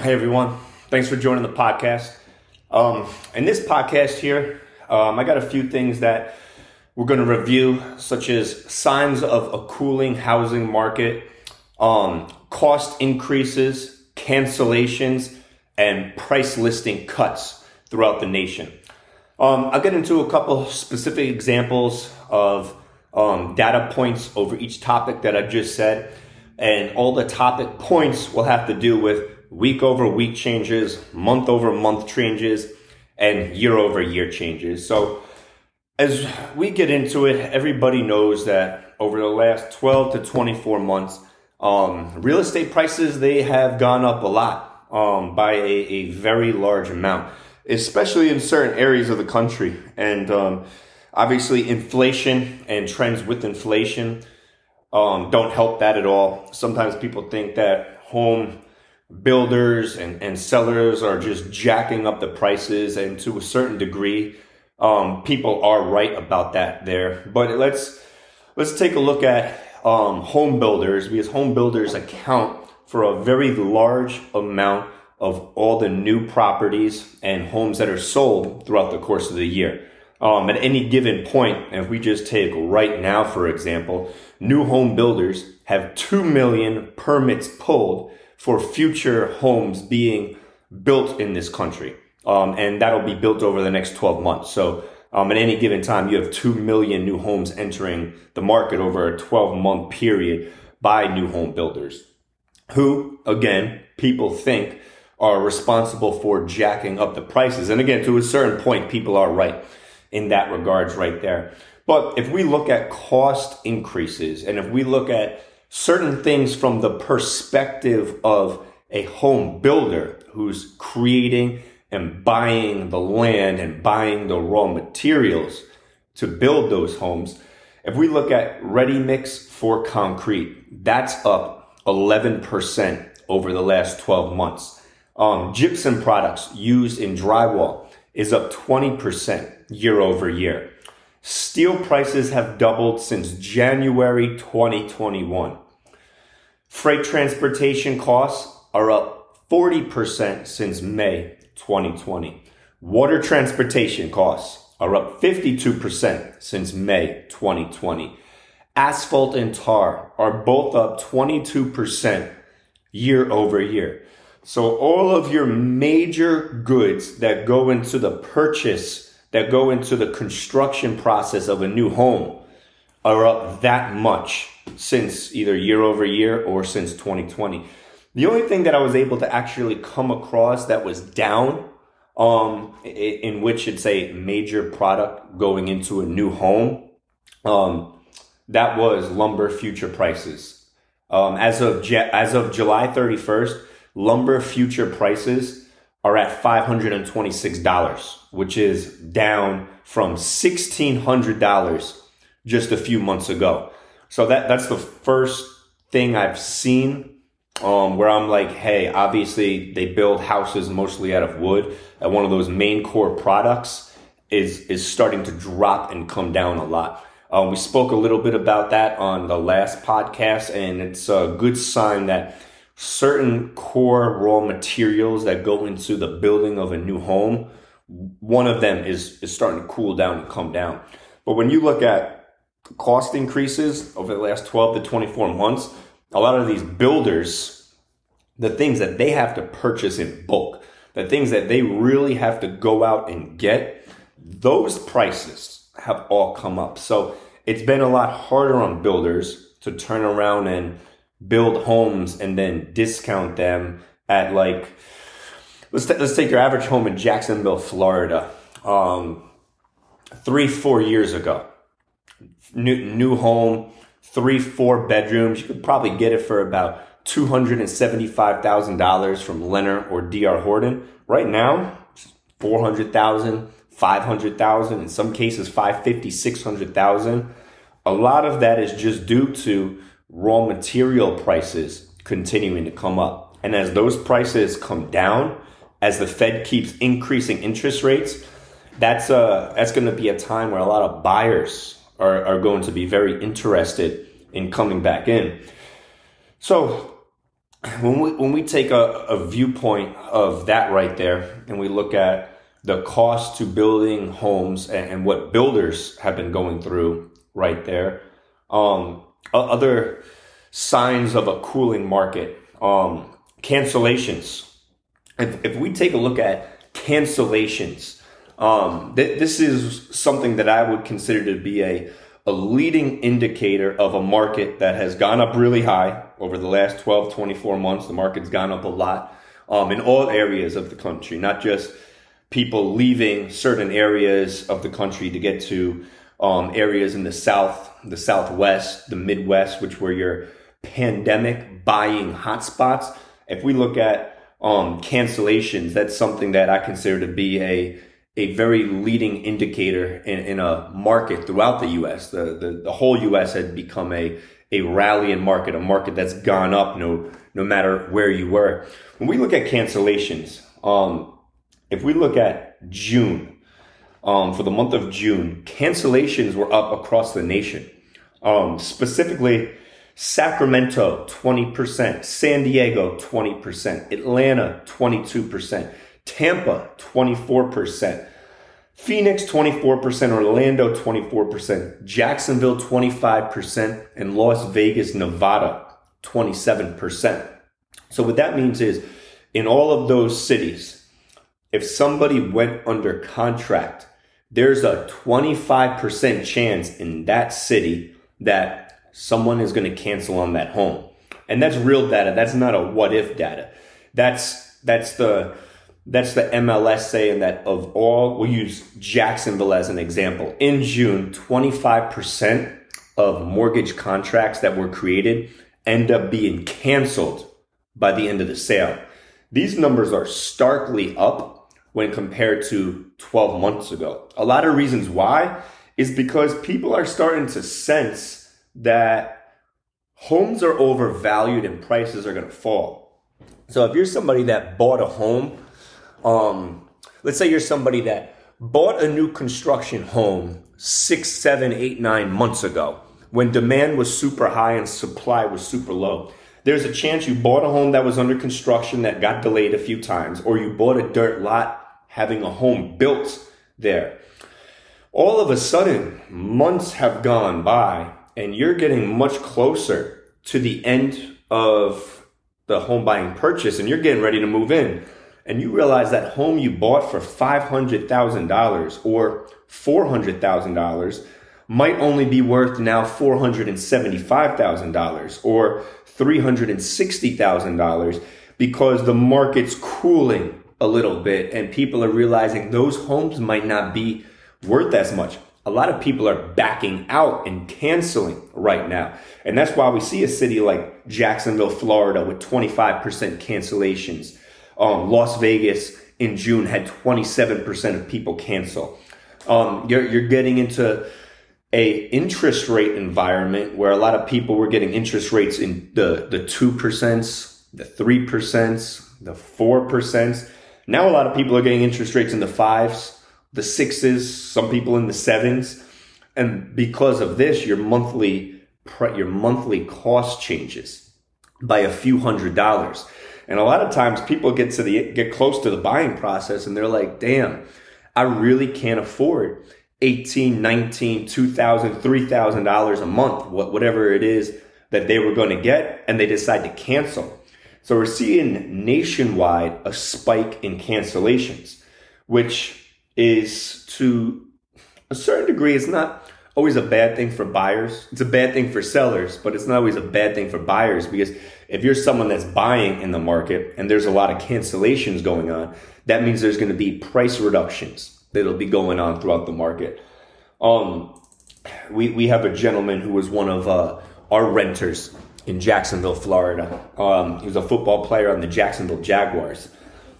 Hey everyone, thanks for joining the podcast. Um, in this podcast here, um, I got a few things that we're going to review, such as signs of a cooling housing market, um, cost increases, cancellations, and price listing cuts throughout the nation. Um, I'll get into a couple specific examples of um, data points over each topic that I just said, and all the topic points will have to do with week over week changes, month over month changes, and year over year changes. So, as we get into it, everybody knows that over the last 12 to 24 months, um, real estate prices they have gone up a lot um, by a, a, very large amount, especially in certain areas of the country. And um, obviously, inflation and trends with inflation um, don't help that at all. Sometimes people think that home builders and, and sellers are just jacking up the prices and to a certain degree um, people are right about that there. But let's let's take a look at um, home builders because home builders account for a very large amount of all the new properties and homes that are sold throughout the course of the year. Um, at any given point if we just take right now for example new home builders have 2 million permits pulled for future homes being built in this country. Um, and that'll be built over the next 12 months. So um, at any given time, you have 2 million new homes entering the market over a 12 month period by new home builders who, again, people think are responsible for jacking up the prices. And again, to a certain point, people are right in that regards right there. But if we look at cost increases and if we look at certain things from the perspective of a home builder who's creating and buying the land and buying the raw materials to build those homes. If we look at ready mix for concrete, that's up 11% over the last 12 months. Um, gypsum products used in drywall is up 20% year over year. Steel prices have doubled since January 2021. Freight transportation costs are up 40% since May 2020. Water transportation costs are up 52% since May 2020. Asphalt and tar are both up 22% year over year. So all of your major goods that go into the purchase that go into the construction process of a new home are up that much since either year over year or since 2020. The only thing that I was able to actually come across that was down, um, in which it's a major product going into a new home, um, that was lumber future prices. Um, as of as of July 31st, lumber future prices are at $526, which is down from $1,600 just a few months ago. So that, that's the first thing I've seen um, where I'm like, hey, obviously they build houses mostly out of wood. And one of those main core products is, is starting to drop and come down a lot. Um, we spoke a little bit about that on the last podcast, and it's a good sign that certain core raw materials that go into the building of a new home, one of them is, is starting to cool down and come down. But when you look at cost increases over the last 12 to 24 months, a lot of these builders, the things that they have to purchase in bulk, the things that they really have to go out and get, those prices have all come up. So it's been a lot harder on builders to turn around and build homes and then discount them at like let's t- let's take your average home in Jacksonville, Florida, um, three four years ago. New new home, three four bedrooms. You could probably get it for about two hundred and seventy five thousand dollars from Lennar or DR Horton. Right now, four hundred thousand. 500,000 in some cases 550 600,000 a lot of that is just due to raw material prices continuing to come up. And as those prices come down, as the Fed keeps increasing interest rates, that's uh that's going to be a time where a lot of buyers are, are going to be very interested in coming back in. So when we when we take a, a viewpoint of that right there, and we look at the cost to building homes and, and what builders have been going through right there, um, other signs of a cooling market, um, cancellations. If, if we take a look at cancellations, um, th- this is something that I would consider to be a a leading indicator of a market that has gone up really high over the last 12, 24 months. The market's gone up a lot um, in all areas of the country, not just people leaving certain areas of the country to get to um, areas in the South, the Southwest, the Midwest, which were your pandemic buying hotspots. If we look at um, cancellations, that's something that I consider to be a a very leading indicator in, in a market throughout the U.S. The, the, the whole U.S. had become a, a rallying market, a market that's gone up no, no matter where you were. When we look at cancellations, um, if we look at June, um, for the month of June, cancellations were up across the nation. Um, specifically, Sacramento, 20%, San Diego, 20%, Atlanta, 22%, Tampa, 24%. Phoenix 24%, Orlando 24%, Jacksonville 25%, and Las Vegas, Nevada 27%. So what that means is in all of those cities, if somebody went under contract, there's a 25% chance in that city that someone is going to cancel on that home. And that's real data. That's not a what if data. That's that's the that's the MLS saying that of all, we'll use Jacksonville as an example. In June, 25% of mortgage contracts that were created end up being canceled by the end of the sale. These numbers are starkly up when compared to 12 months ago. A lot of reasons why is because people are starting to sense that homes are overvalued and prices are going to fall. So if you're somebody that bought a home um, let's say you're somebody that bought a new construction home six, seven, eight, nine months ago when demand was super high and supply was super low. There's a chance you bought a home that was under construction that got delayed a few times, or you bought a dirt lot having a home built there. All of a sudden, months have gone by and you're getting much closer to the end of the home buying purchase and you're getting ready to move in and you realize that home you bought for $500,000 or $400,000 might only be worth now $475,000 or $360,000 because the market's cooling a little bit and people are realizing those homes might not be worth as much. A lot of people are backing out and canceling right now. And that's why we see a city like Jacksonville, Florida with 25% cancellations um, Las Vegas in June had 27% of people cancel. Um, you're, you're getting into a interest rate environment where a lot of people were getting interest rates in the, the 2%, the 3%, the 4%. Now a lot of people are getting interest rates in the fives, the sixes, some people in the sevens. And because of this, your monthly your monthly cost changes by a few hundred dollars. And a lot of times people get to the get close to the buying process and they're like, "Damn, I really can't afford 18, 19, 2000, 3000 dollars a month, whatever it is that they were going to get and they decide to cancel." So we're seeing nationwide a spike in cancellations, which is to a certain degree it's not always a bad thing for buyers. It's a bad thing for sellers, but it's not always a bad thing for buyers because if you're someone that's buying in the market and there's a lot of cancellations going on, that means there's going to be price reductions that'll be going on throughout the market. Um, we, we have a gentleman who was one of uh, our renters in Jacksonville, Florida. Um, he was a football player on the Jacksonville Jaguars.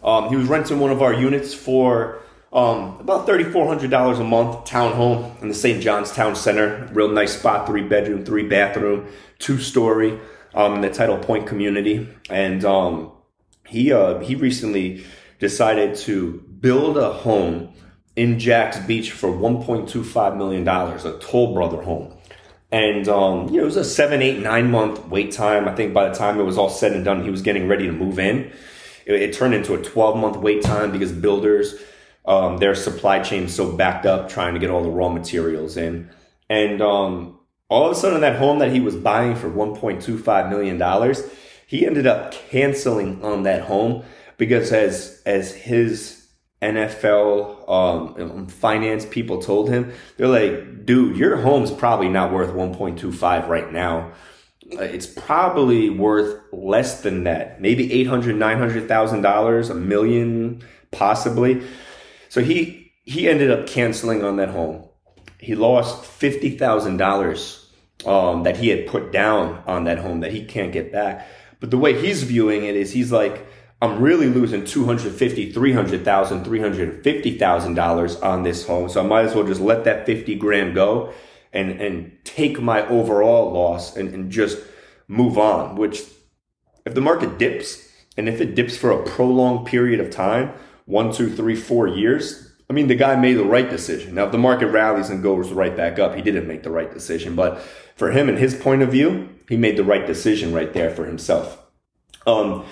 Um, he was renting one of our units for um, about $3,400 a month, townhome in the St. John's Town Center. Real nice spot, three bedroom, three bathroom, two story um, in the Title Point community. And um, he, uh, he recently decided to build a home in Jax Beach for $1.25 million, a Toll Brother home. And um, you know, it was a seven, eight, nine month wait time. I think by the time it was all said and done, he was getting ready to move in. It, it turned into a 12 month wait time because builders, um, their supply chain is so backed up trying to get all the raw materials in. And um, all of a sudden, that home that he was buying for 1.25 million dollars, he ended up canceling on that home because as as his NFL um, finance people told him, they're like, dude, your home's probably not worth 1.25 right now. Uh, it's probably worth less than that, maybe 800, 900,000 dollars, a million, possibly. So he he ended up canceling on that home. He lost fifty thousand um, that he had put down on that home that he can't get back. But the way he's viewing it is, he's like, I'm really losing 250, 300,000, 350,000 dollars on this home. So I might as well just let that 50 grand go and, and take my overall loss and, and just move on, which if the market dips and if it dips for a prolonged period of time, one, two, three, four years, I mean, the guy made the right decision. Now, if the market rallies and goes right back up, he didn't make the right decision. But for him and his point of view, he made the right decision right there for himself. Um,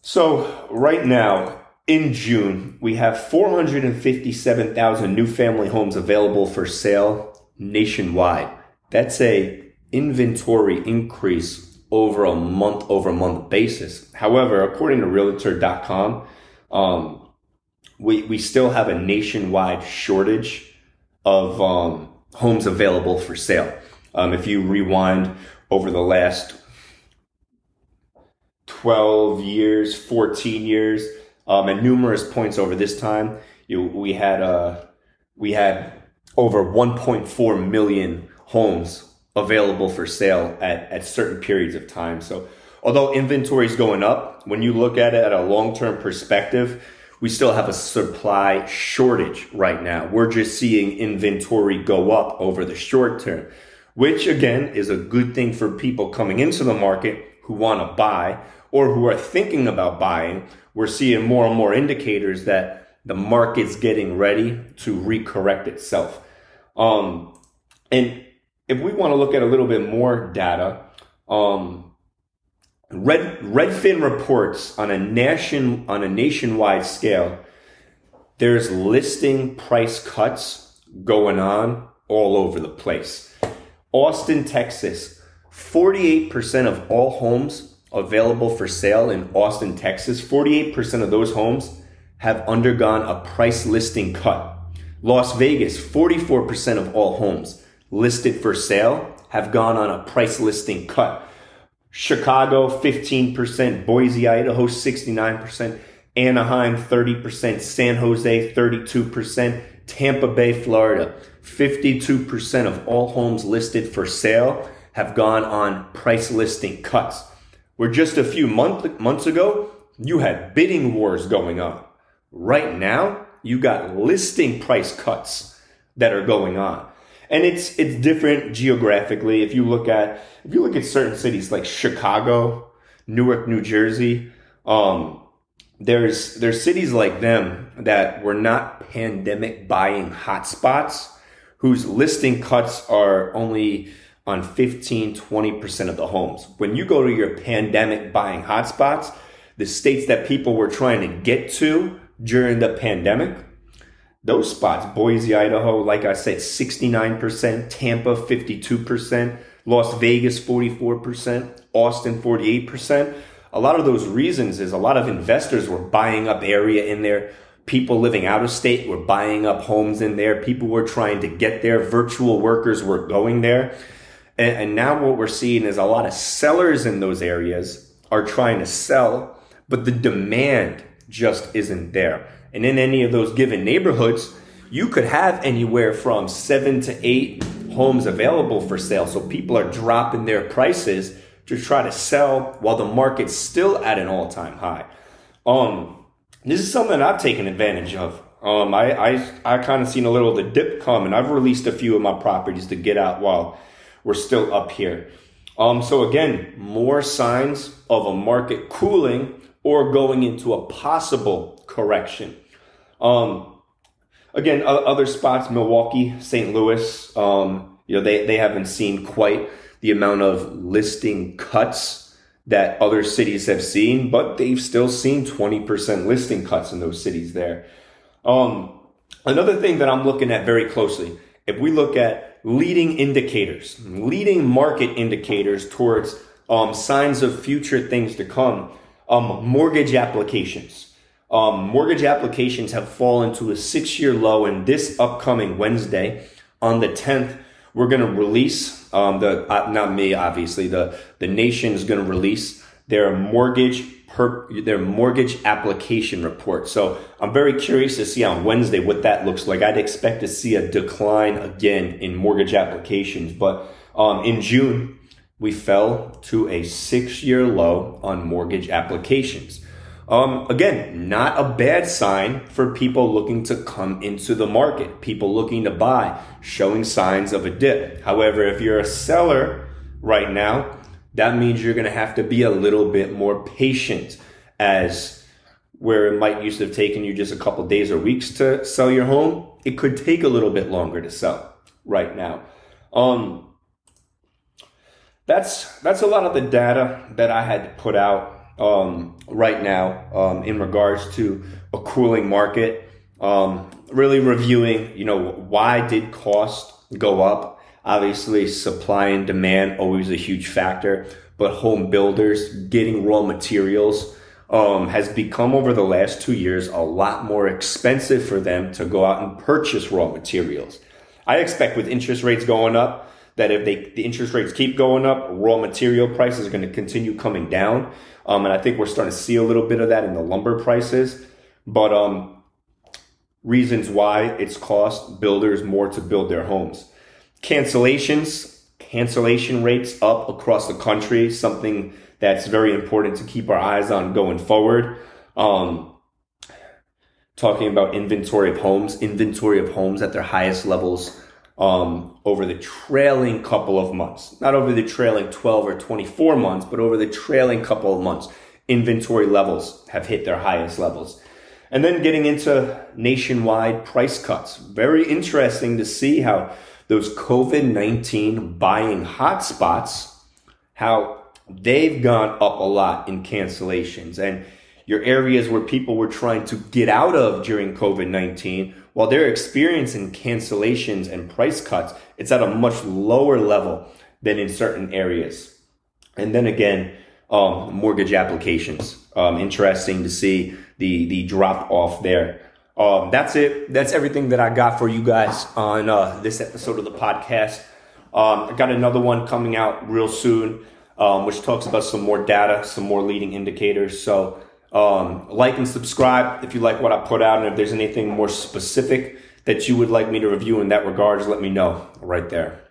so right now in June, we have 457,000 new family homes available for sale nationwide. That's a inventory increase over a month over month basis. However, according to realtor.com, um, we, we still have a nationwide shortage of um, homes available for sale. Um, if you rewind over the last 12 years, 14 years, um, at numerous points over this time, you, we had uh, we had over 1.4 million homes available for sale at, at certain periods of time. So although inventory is going up, when you look at it at a long-term perspective, we still have a supply shortage right now. We're just seeing inventory go up over the short term, which again is a good thing for people coming into the market who want to buy or who are thinking about buying, we're seeing more and more indicators that the market's getting ready to recorrect itself. Um, and if we want to look at a little bit more data, um, Red, Redfin reports on a nation on a nationwide scale, there's listing price cuts going on all over the place. Austin, Texas, 48% of all homes available for sale in Austin, Texas, 48% of those homes have undergone a price listing cut. Las Vegas, 44% of all homes listed for sale have gone on a price listing cut. Chicago, 15%, Boise, Idaho, 69%, Anaheim, 30%, San Jose, 32%, Tampa Bay, Florida, 52% of all homes listed for sale have gone on price listing cuts where just a few month, months ago, you had bidding wars going on. Right now, you got listing price cuts that are going on. And it's it's different geographically. If you look at if you look at certain cities like Chicago, Newark, New Jersey, um, there's there's cities like them that were not pandemic buying hotspots whose listing cuts are only on 15, 20% of the homes. When you go to your pandemic buying hotspots, the states that people were trying to get to during the pandemic, those spots, Boise, Idaho, like I said, 69%, Tampa, 52%, Las Vegas, 44%, Austin, 48%. A lot of those reasons is a lot of investors were buying up area in there. People living out of state were buying up homes in there. People were trying to get there. Virtual workers were going there. And, and now what we're seeing is a lot of sellers in those areas are trying to sell, but the demand just isn't there. And in any of those given neighborhoods, you could have anywhere from seven to eight homes available for sale. So people are dropping their prices to try to sell while the market's still at an all time high. Um, this is something I've taken advantage of. Um, I, I, I kind of seen a little of the dip come and I've released a few of my properties to get out while we're still up here. Um, so again, more signs of a market cooling or going into a possible correction. Um, again, other spots, Milwaukee, St. Louis, um, you know, they, they haven't seen quite the amount of listing cuts that other cities have seen, but they've still seen 20% listing cuts in those cities there. Um, another thing that I'm looking at very closely, if we look at leading indicators, leading market indicators towards um, signs of future things to come, um, mortgage applications. Um, mortgage applications have fallen to a six year low, and this upcoming Wednesday on the 10th, we're going to release um, the uh, not me obviously the the nation is going to release their mortgage per their mortgage application report. So I'm very curious to see on Wednesday what that looks like. I'd expect to see a decline again in mortgage applications, but um, in June we fell to a six year low on mortgage applications. Um, again, not a bad sign for people looking to come into the market, people looking to buy, showing signs of a dip. However, if you're a seller right now, that means you're going to have to be a little bit more patient as where it might used to have taken you just a couple days or weeks to sell your home, it could take a little bit longer to sell right now. Um, that's that's a lot of the data that I had to put out um, right now um, in regards to a cooling market. Um, really reviewing, you know, why did cost go up? Obviously, supply and demand always a huge factor, but home builders getting raw materials um, has become over the last two years a lot more expensive for them to go out and purchase raw materials. I expect with interest rates going up that if they the interest rates keep going up, raw material prices are going to continue coming down. Um, and I think we're starting to see a little bit of that in the lumber prices. But um, reasons why it's cost builders more to build their homes. Cancellations, cancellation rates up across the country, something that's very important to keep our eyes on going forward. Um, talking about inventory of homes, inventory of homes at their highest levels um, over the trailing couple of months, not over the trailing 12 or 24 months, but over the trailing couple of months, inventory levels have hit their highest levels. And then getting into nationwide price cuts. Very interesting to see how those COVID 19 buying hotspots, how they've gone up a lot in cancellations. And your areas where people were trying to get out of during COVID 19 while they're experiencing cancellations and price cuts, it's at a much lower level than in certain areas. And then again, um, mortgage applications. Um, interesting to see the the drop off there. Um, that's it. That's everything that I got for you guys on uh, this episode of the podcast. Um, I got another one coming out real soon, um, which talks about some more data, some more leading indicators. So um, like and subscribe if you like what I put out. And if there's anything more specific that you would like me to review in that regards, let me know right there.